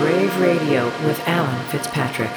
Brave Radio with Alan Fitzpatrick.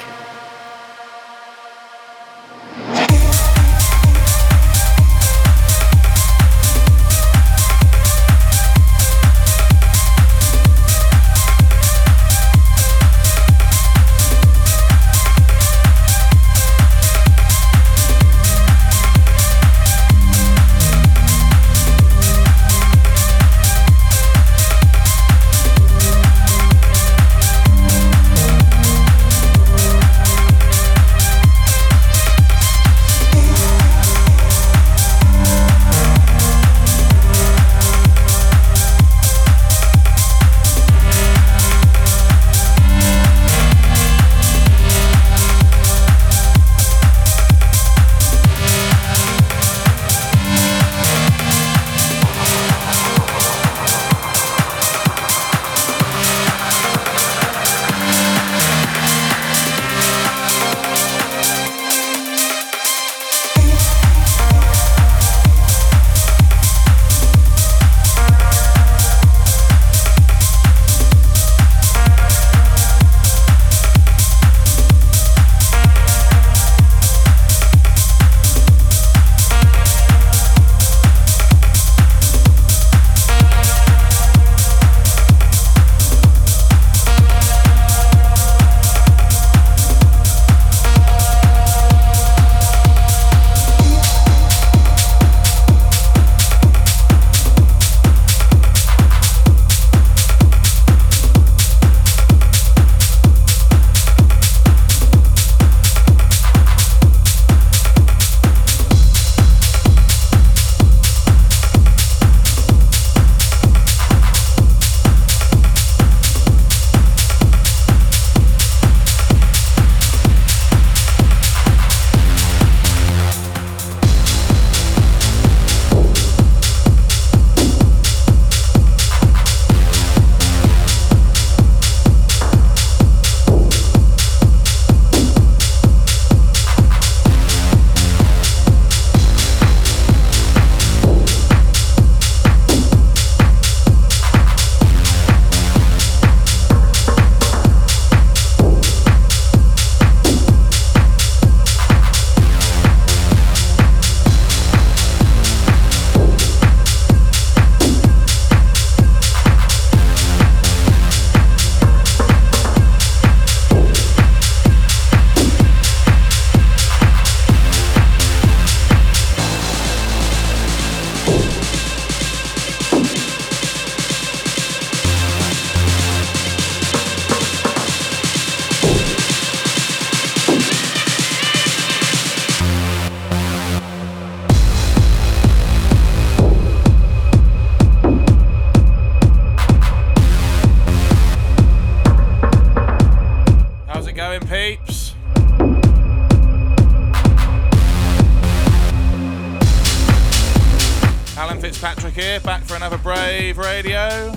Here, back for another Brave Radio.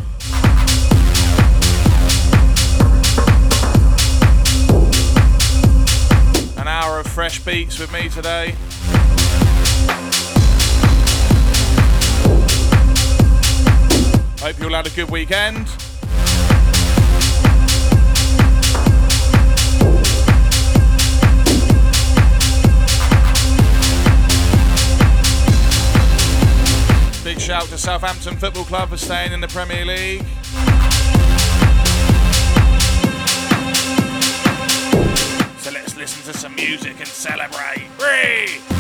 An hour of fresh beats with me today. Hope you all had a good weekend. Shout to Southampton Football Club for staying in the Premier League. So let's listen to some music and celebrate. Three.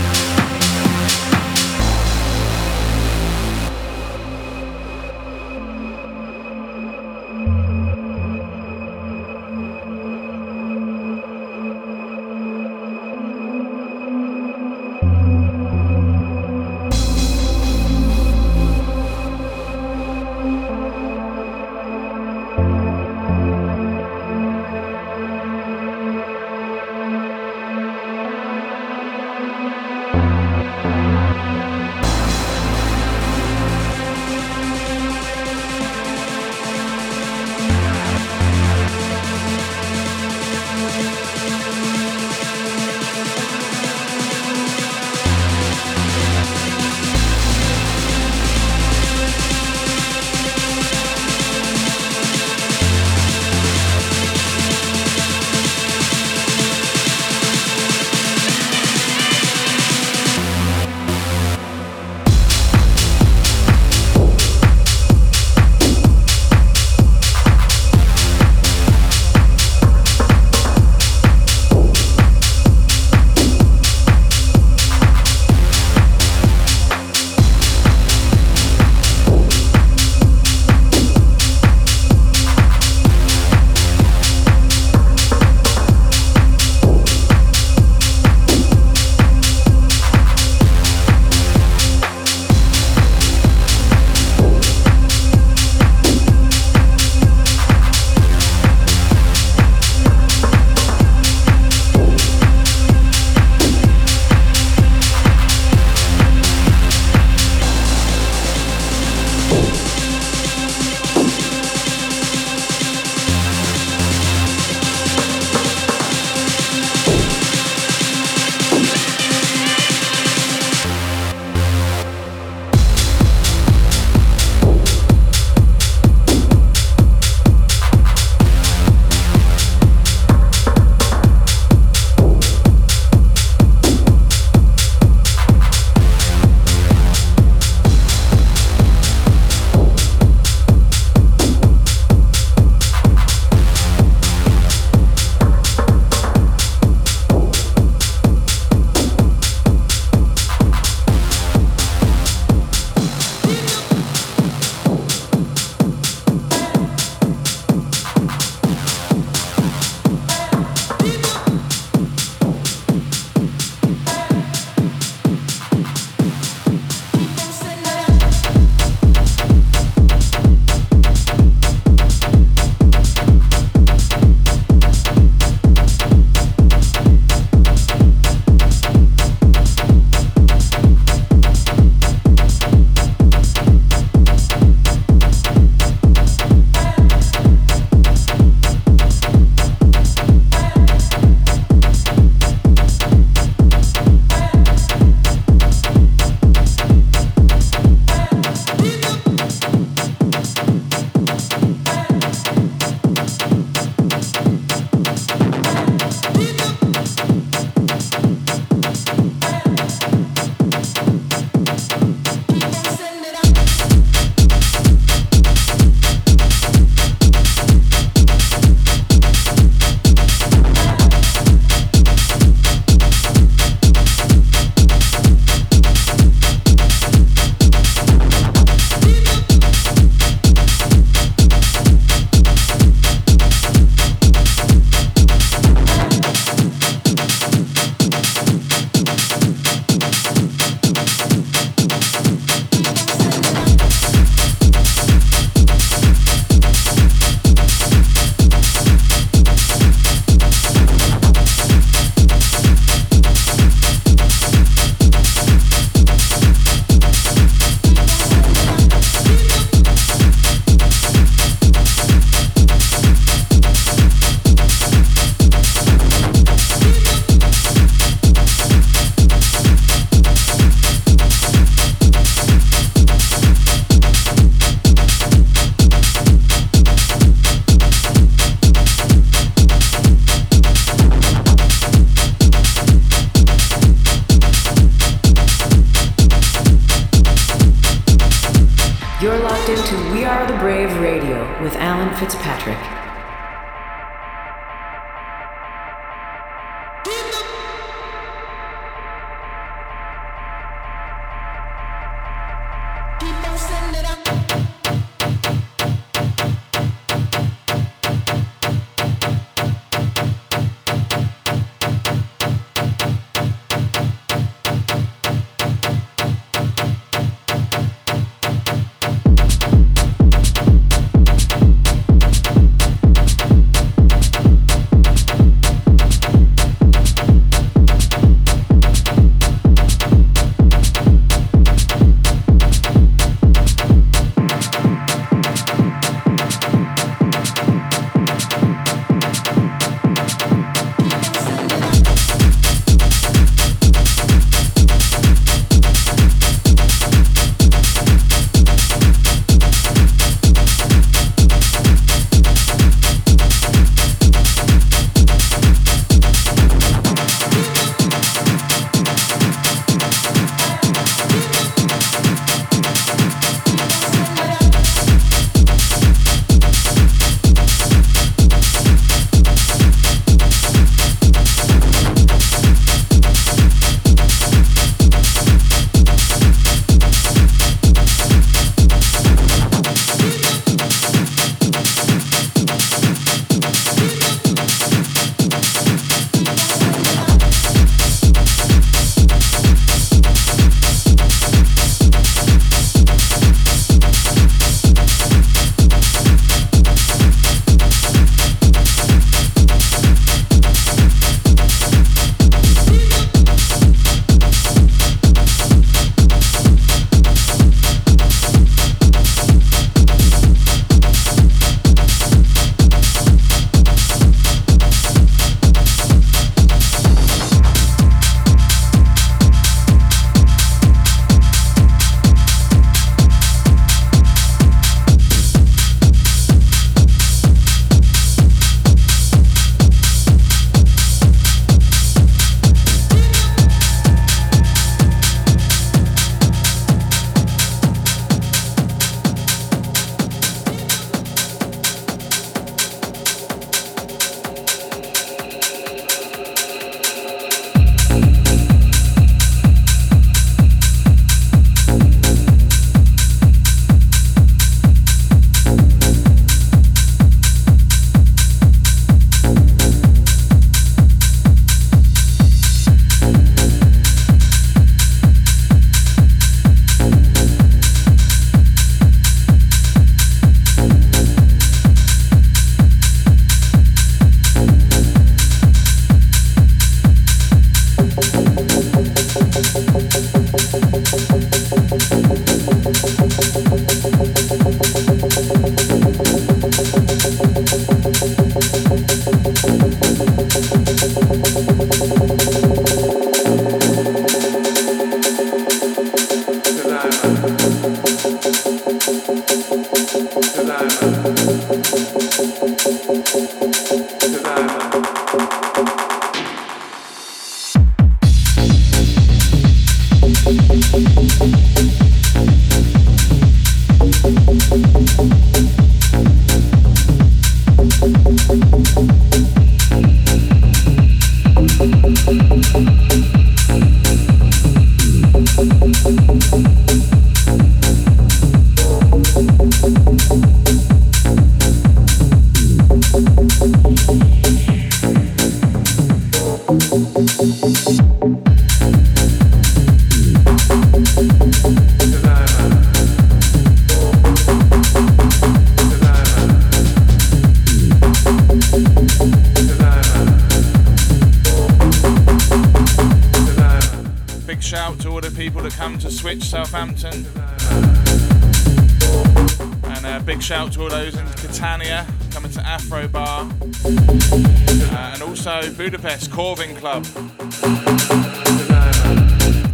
Catania coming to Afro Bar. Uh, and also Budapest Corvin Club.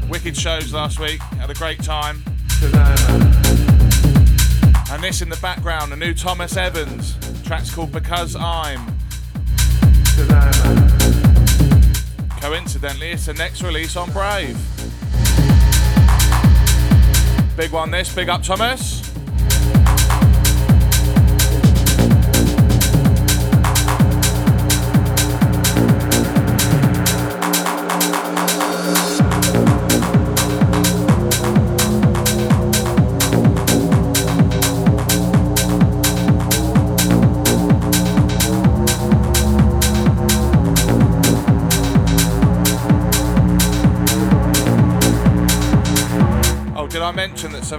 Wicked shows last week, had a great time. And this in the background, a new Thomas Evans. Track's called Because I'm. Coincidentally, it's the next release on Brave. Big one this, big up Thomas.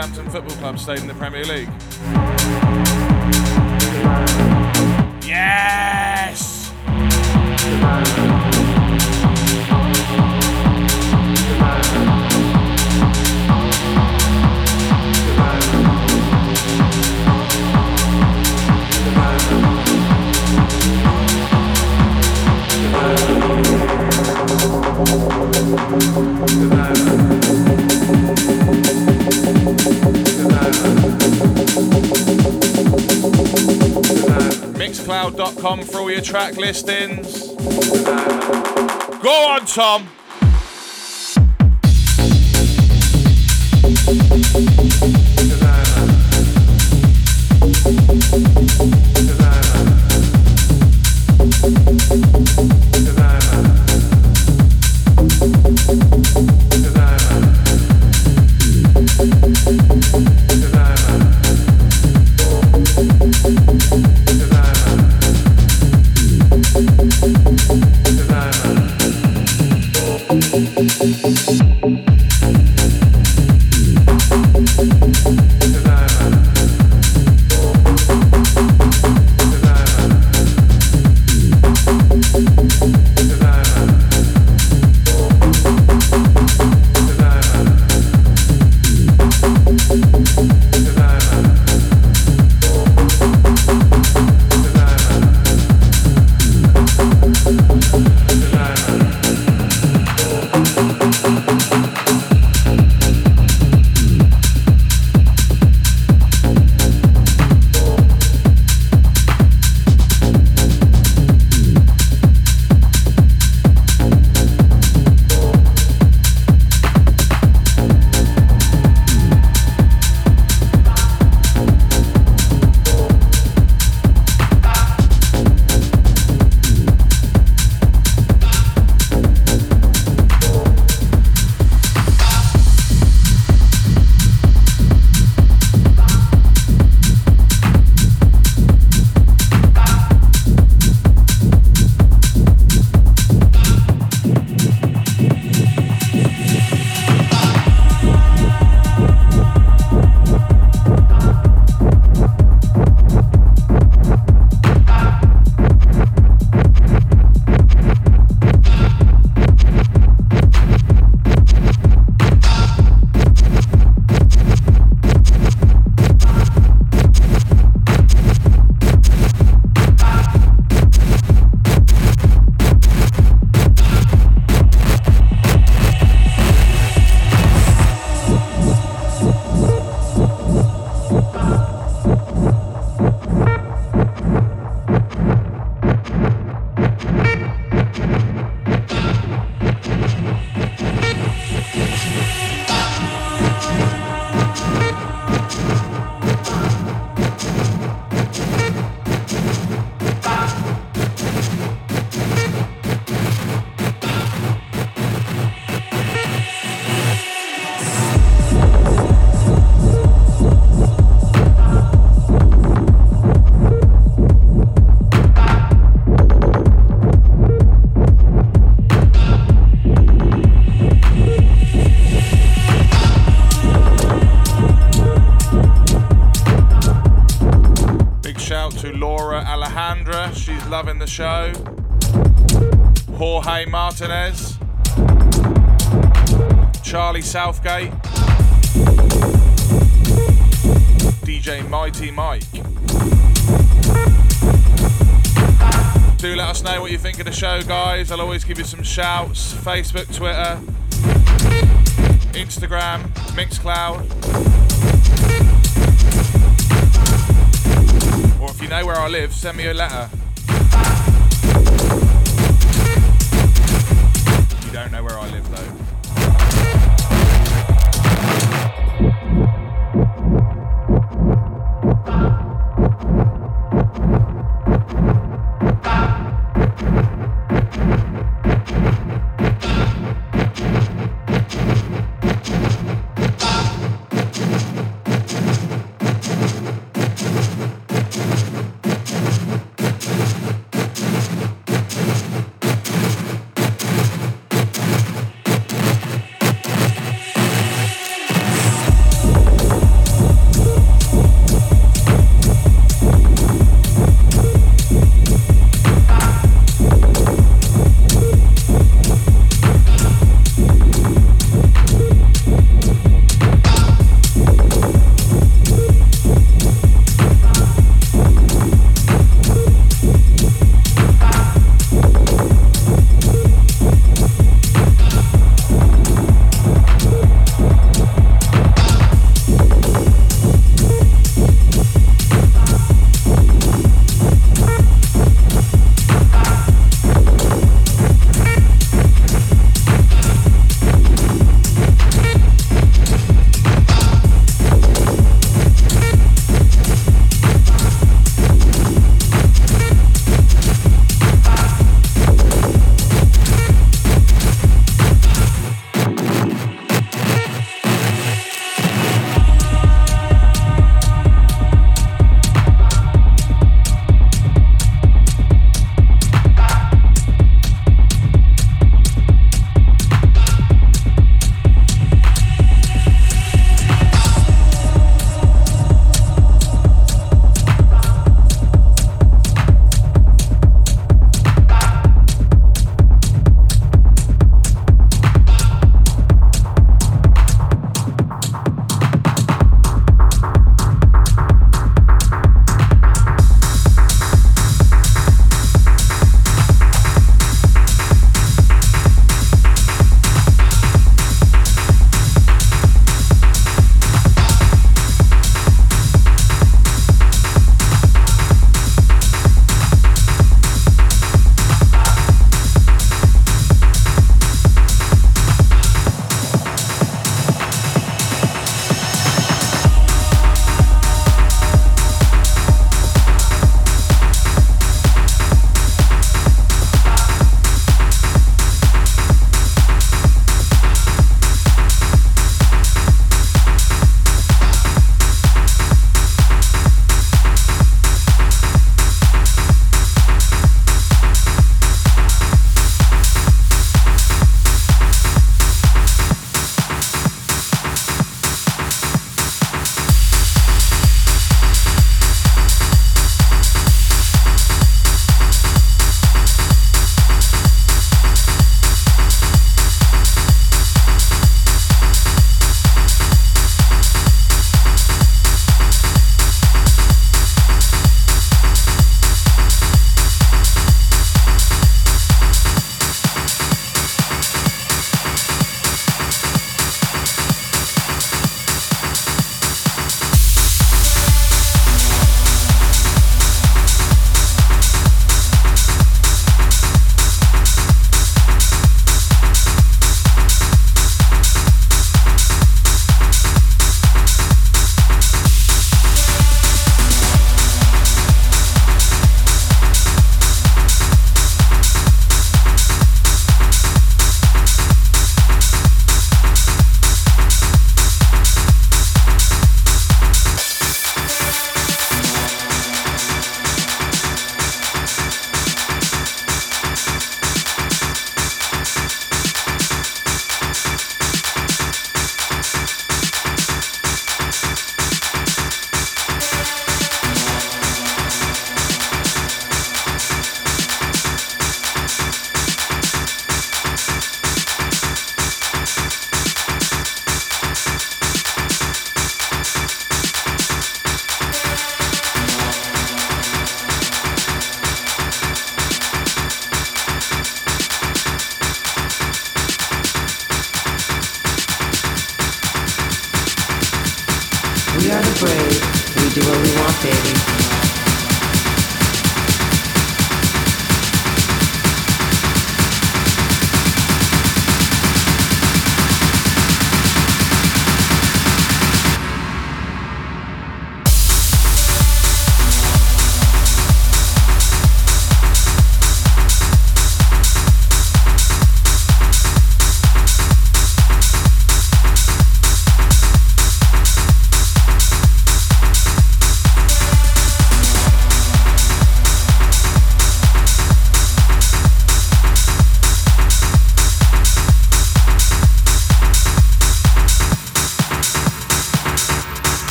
Southampton Football Club stayed in the Premier League? Mixcloud.com for all your track listings. Go on, Tom. Martinez. Charlie Southgate. DJ Mighty Mike. Do let us know what you think of the show, guys. I'll always give you some shouts. Facebook, Twitter, Instagram, Mixcloud. Or if you know where I live, send me a letter.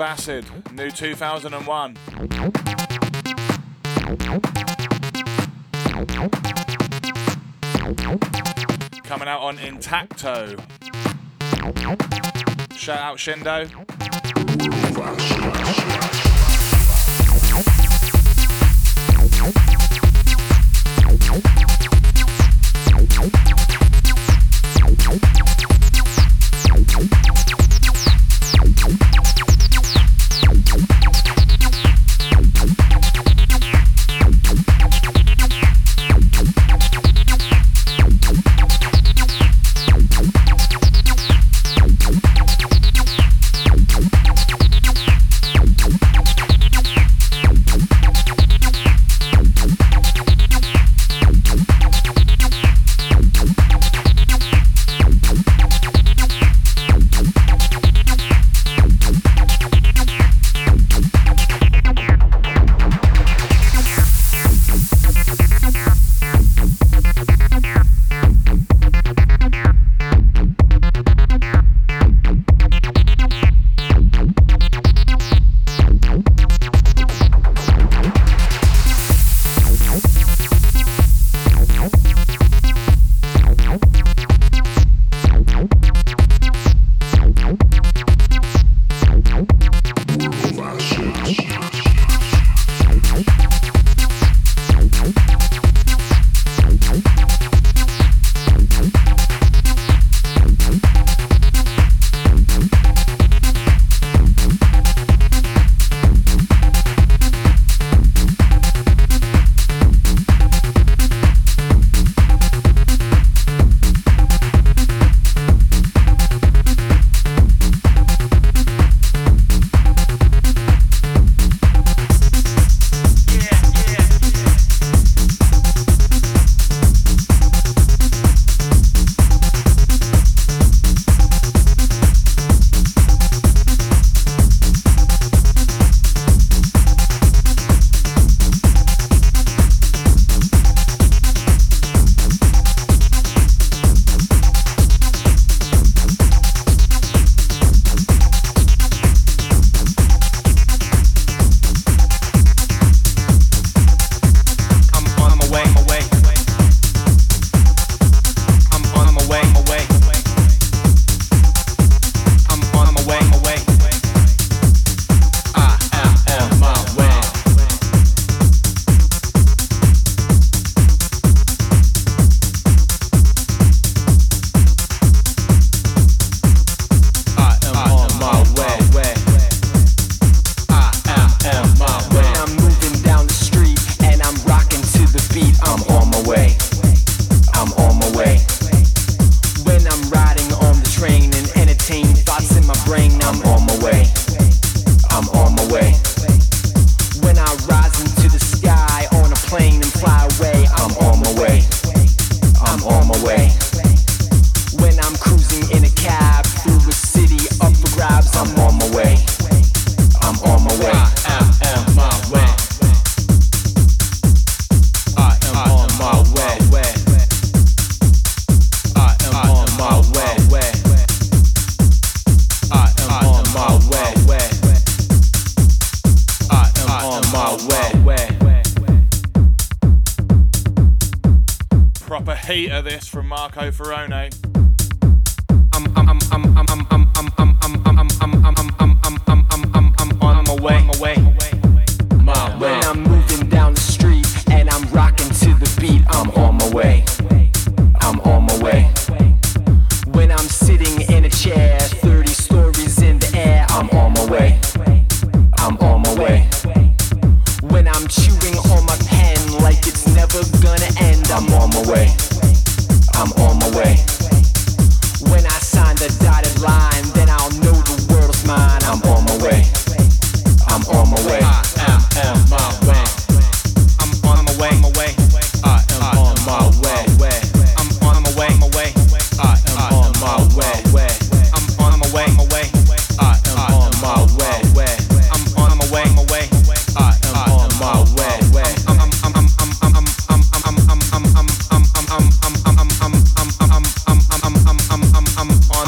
Acid, new 2001. Coming out on Intacto. Shout out Shindo.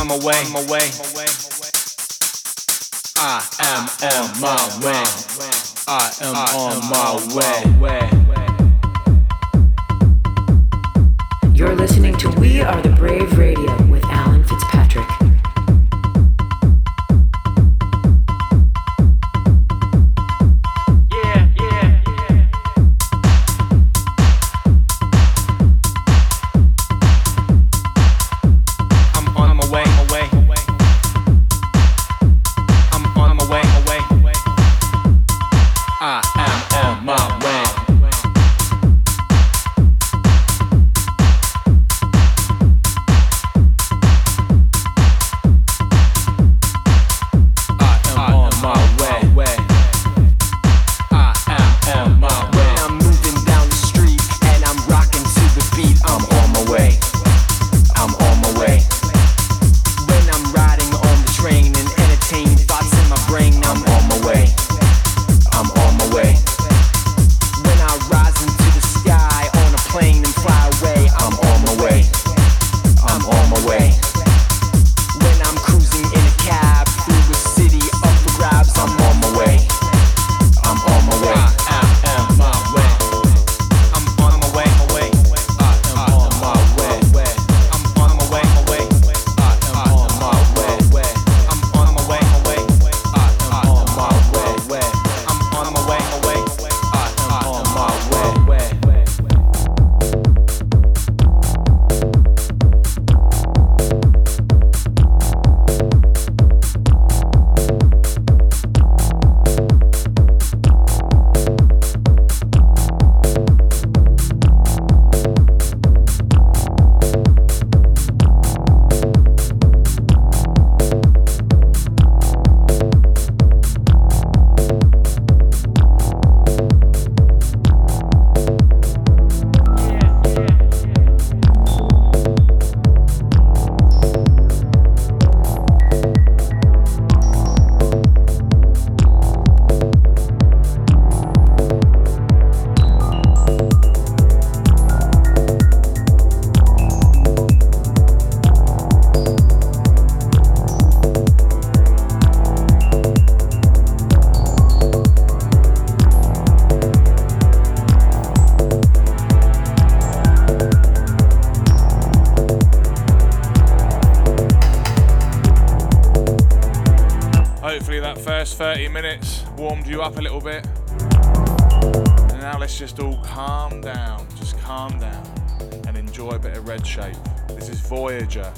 I'm away. On my way. I am on my way. I am on my way. You're listening to We Are the you up a little bit. And now let's just all calm down, just calm down and enjoy a bit of red shape. This is Voyager.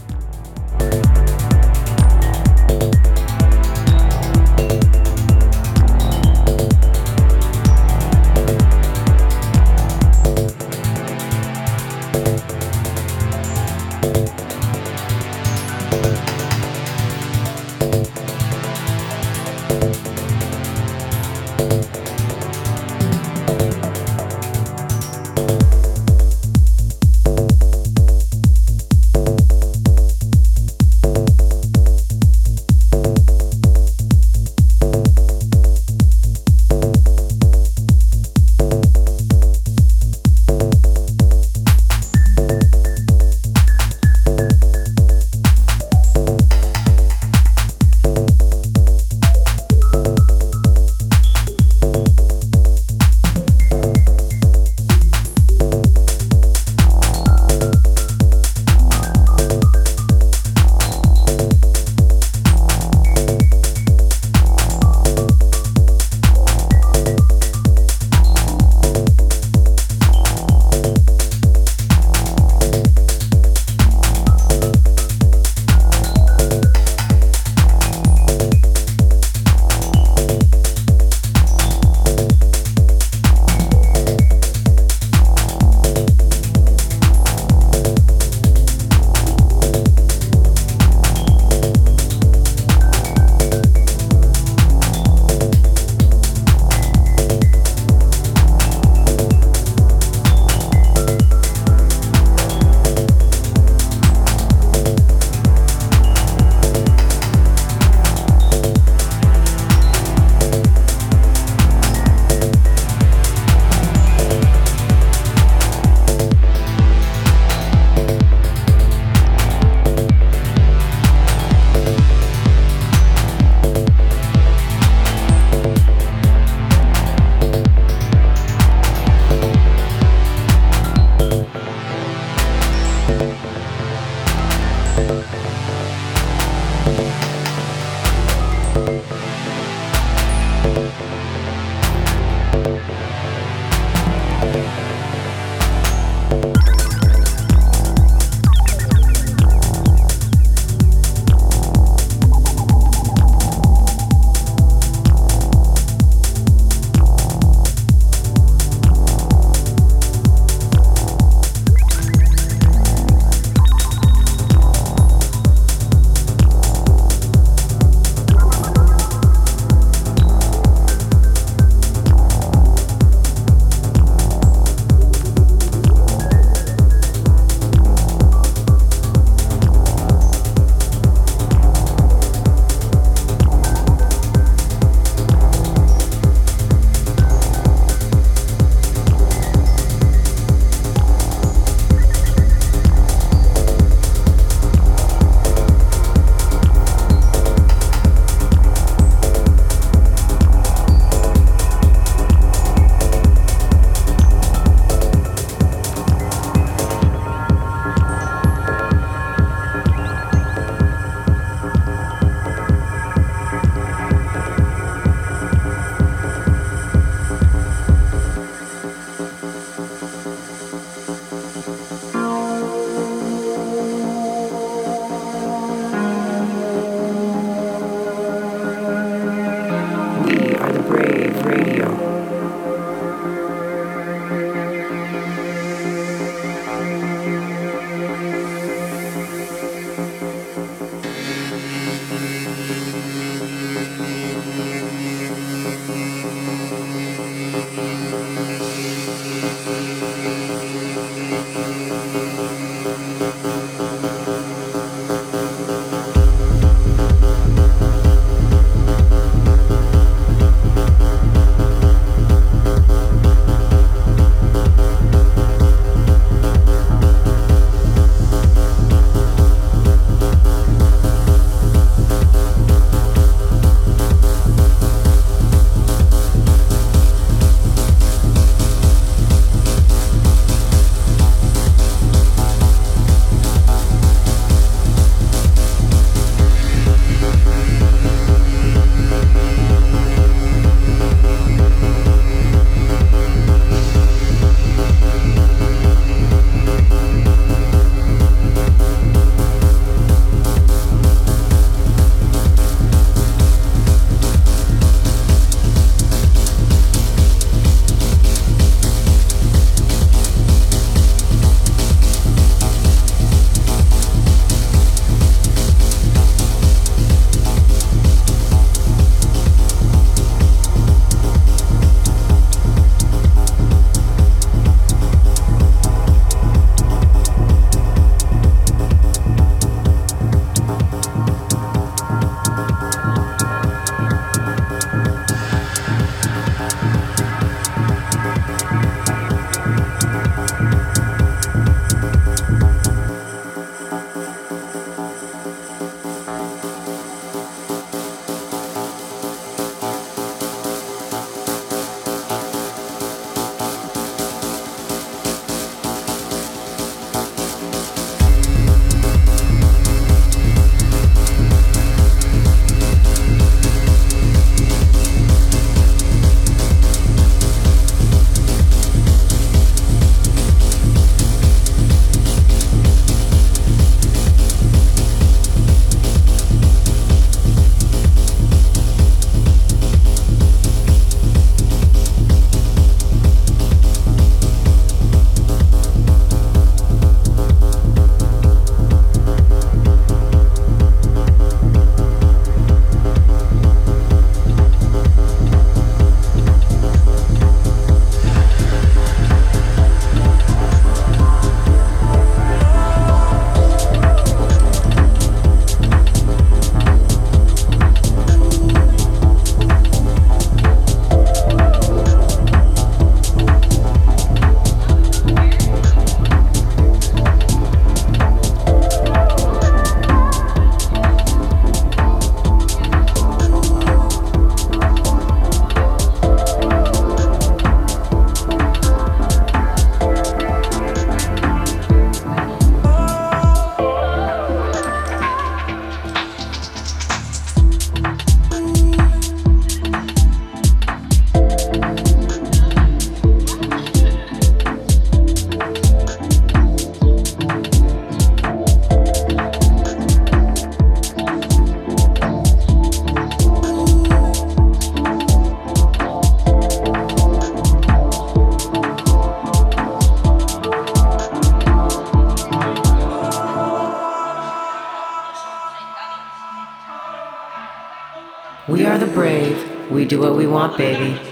Do what we want, baby.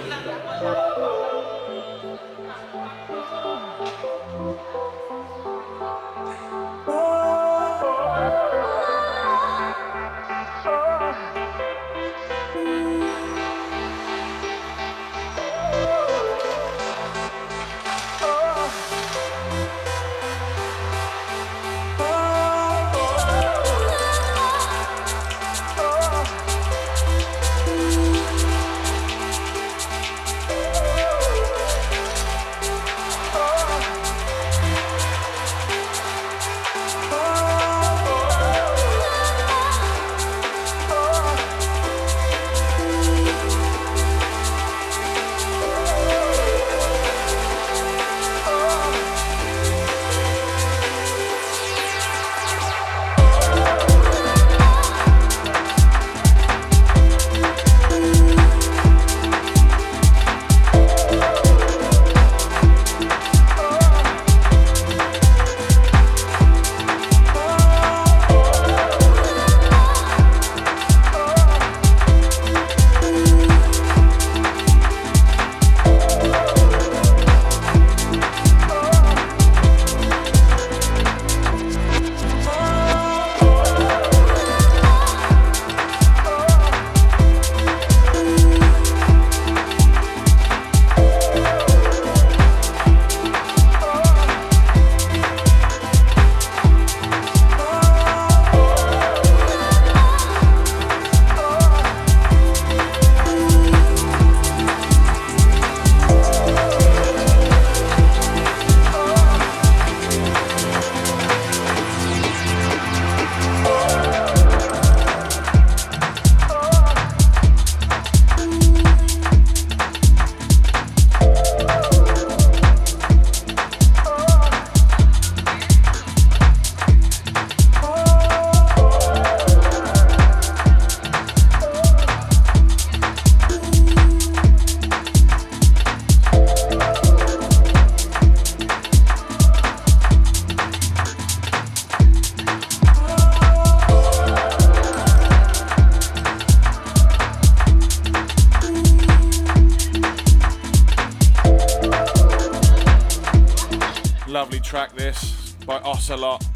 Ocelot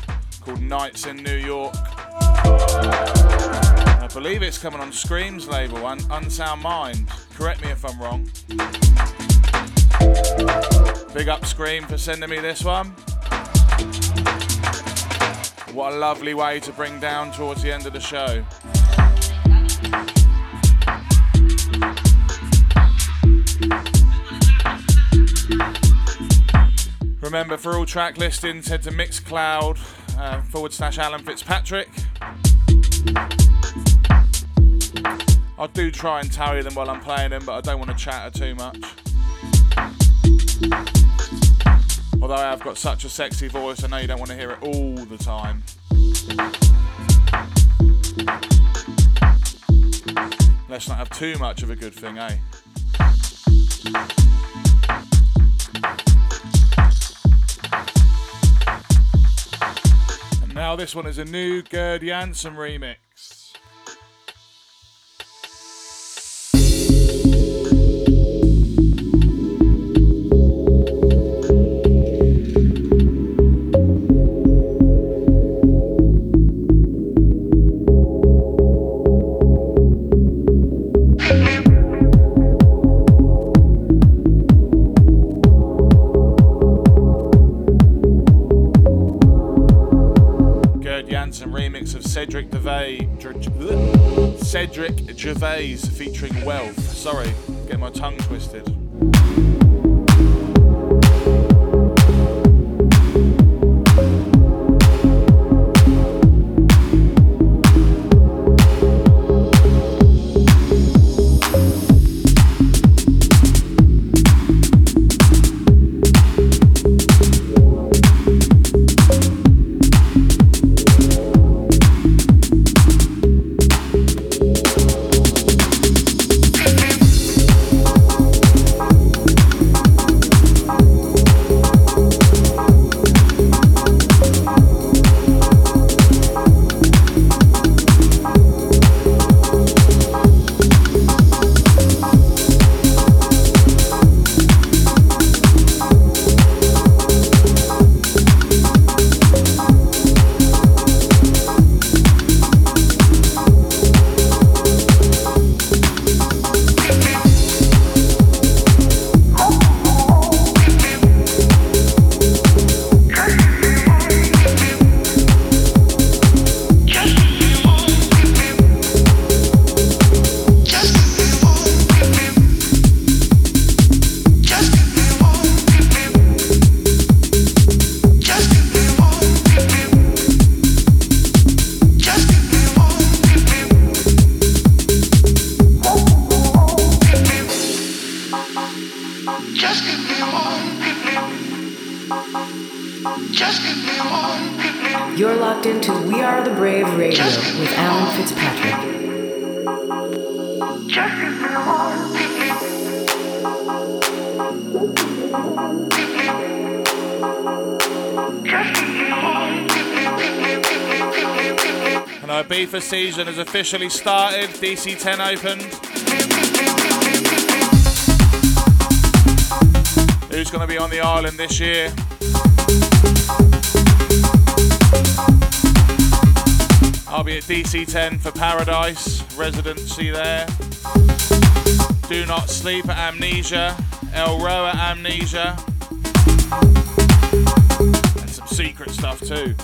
called Nights in New York. I believe it's coming on Scream's label, Un- Unsound Mind. Correct me if I'm wrong. Big up Scream for sending me this one. What a lovely way to bring down towards the end of the show. Remember, for all track listings, head to Mixcloud uh, forward slash Alan Fitzpatrick. I do try and tally them while I'm playing them, but I don't want to chatter too much. Although I have got such a sexy voice, I know you don't want to hear it all the time. Let's not have too much of a good thing, eh? Now this one is a new Gerd Janson remix. Cedric Gervais, Cedric Gervais featuring Wealth. Sorry, get my tongue twisted. Season has officially started. DC 10 opened. Who's going to be on the island this year? I'll be at DC10 for Paradise, residency there. Do Not Sleep at Amnesia, Elrow Amnesia, and some secret stuff too.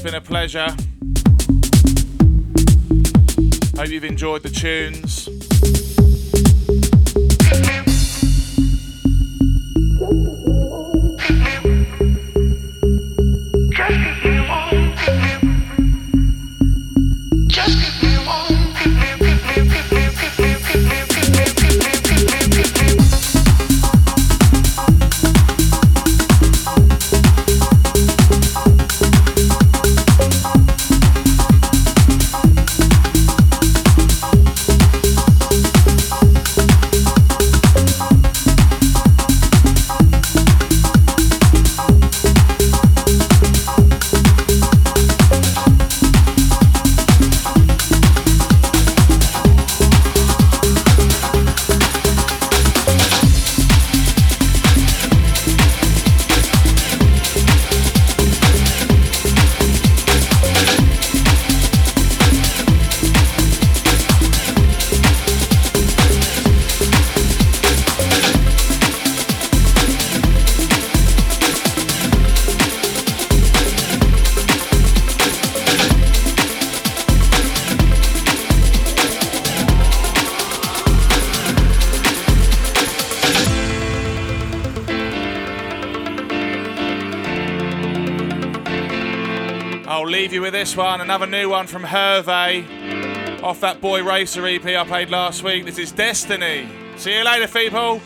Been a pleasure. Hope you've enjoyed the tunes. One, another new one from Hervé off that Boy Racer EP I played last week. This is Destiny. See you later, people.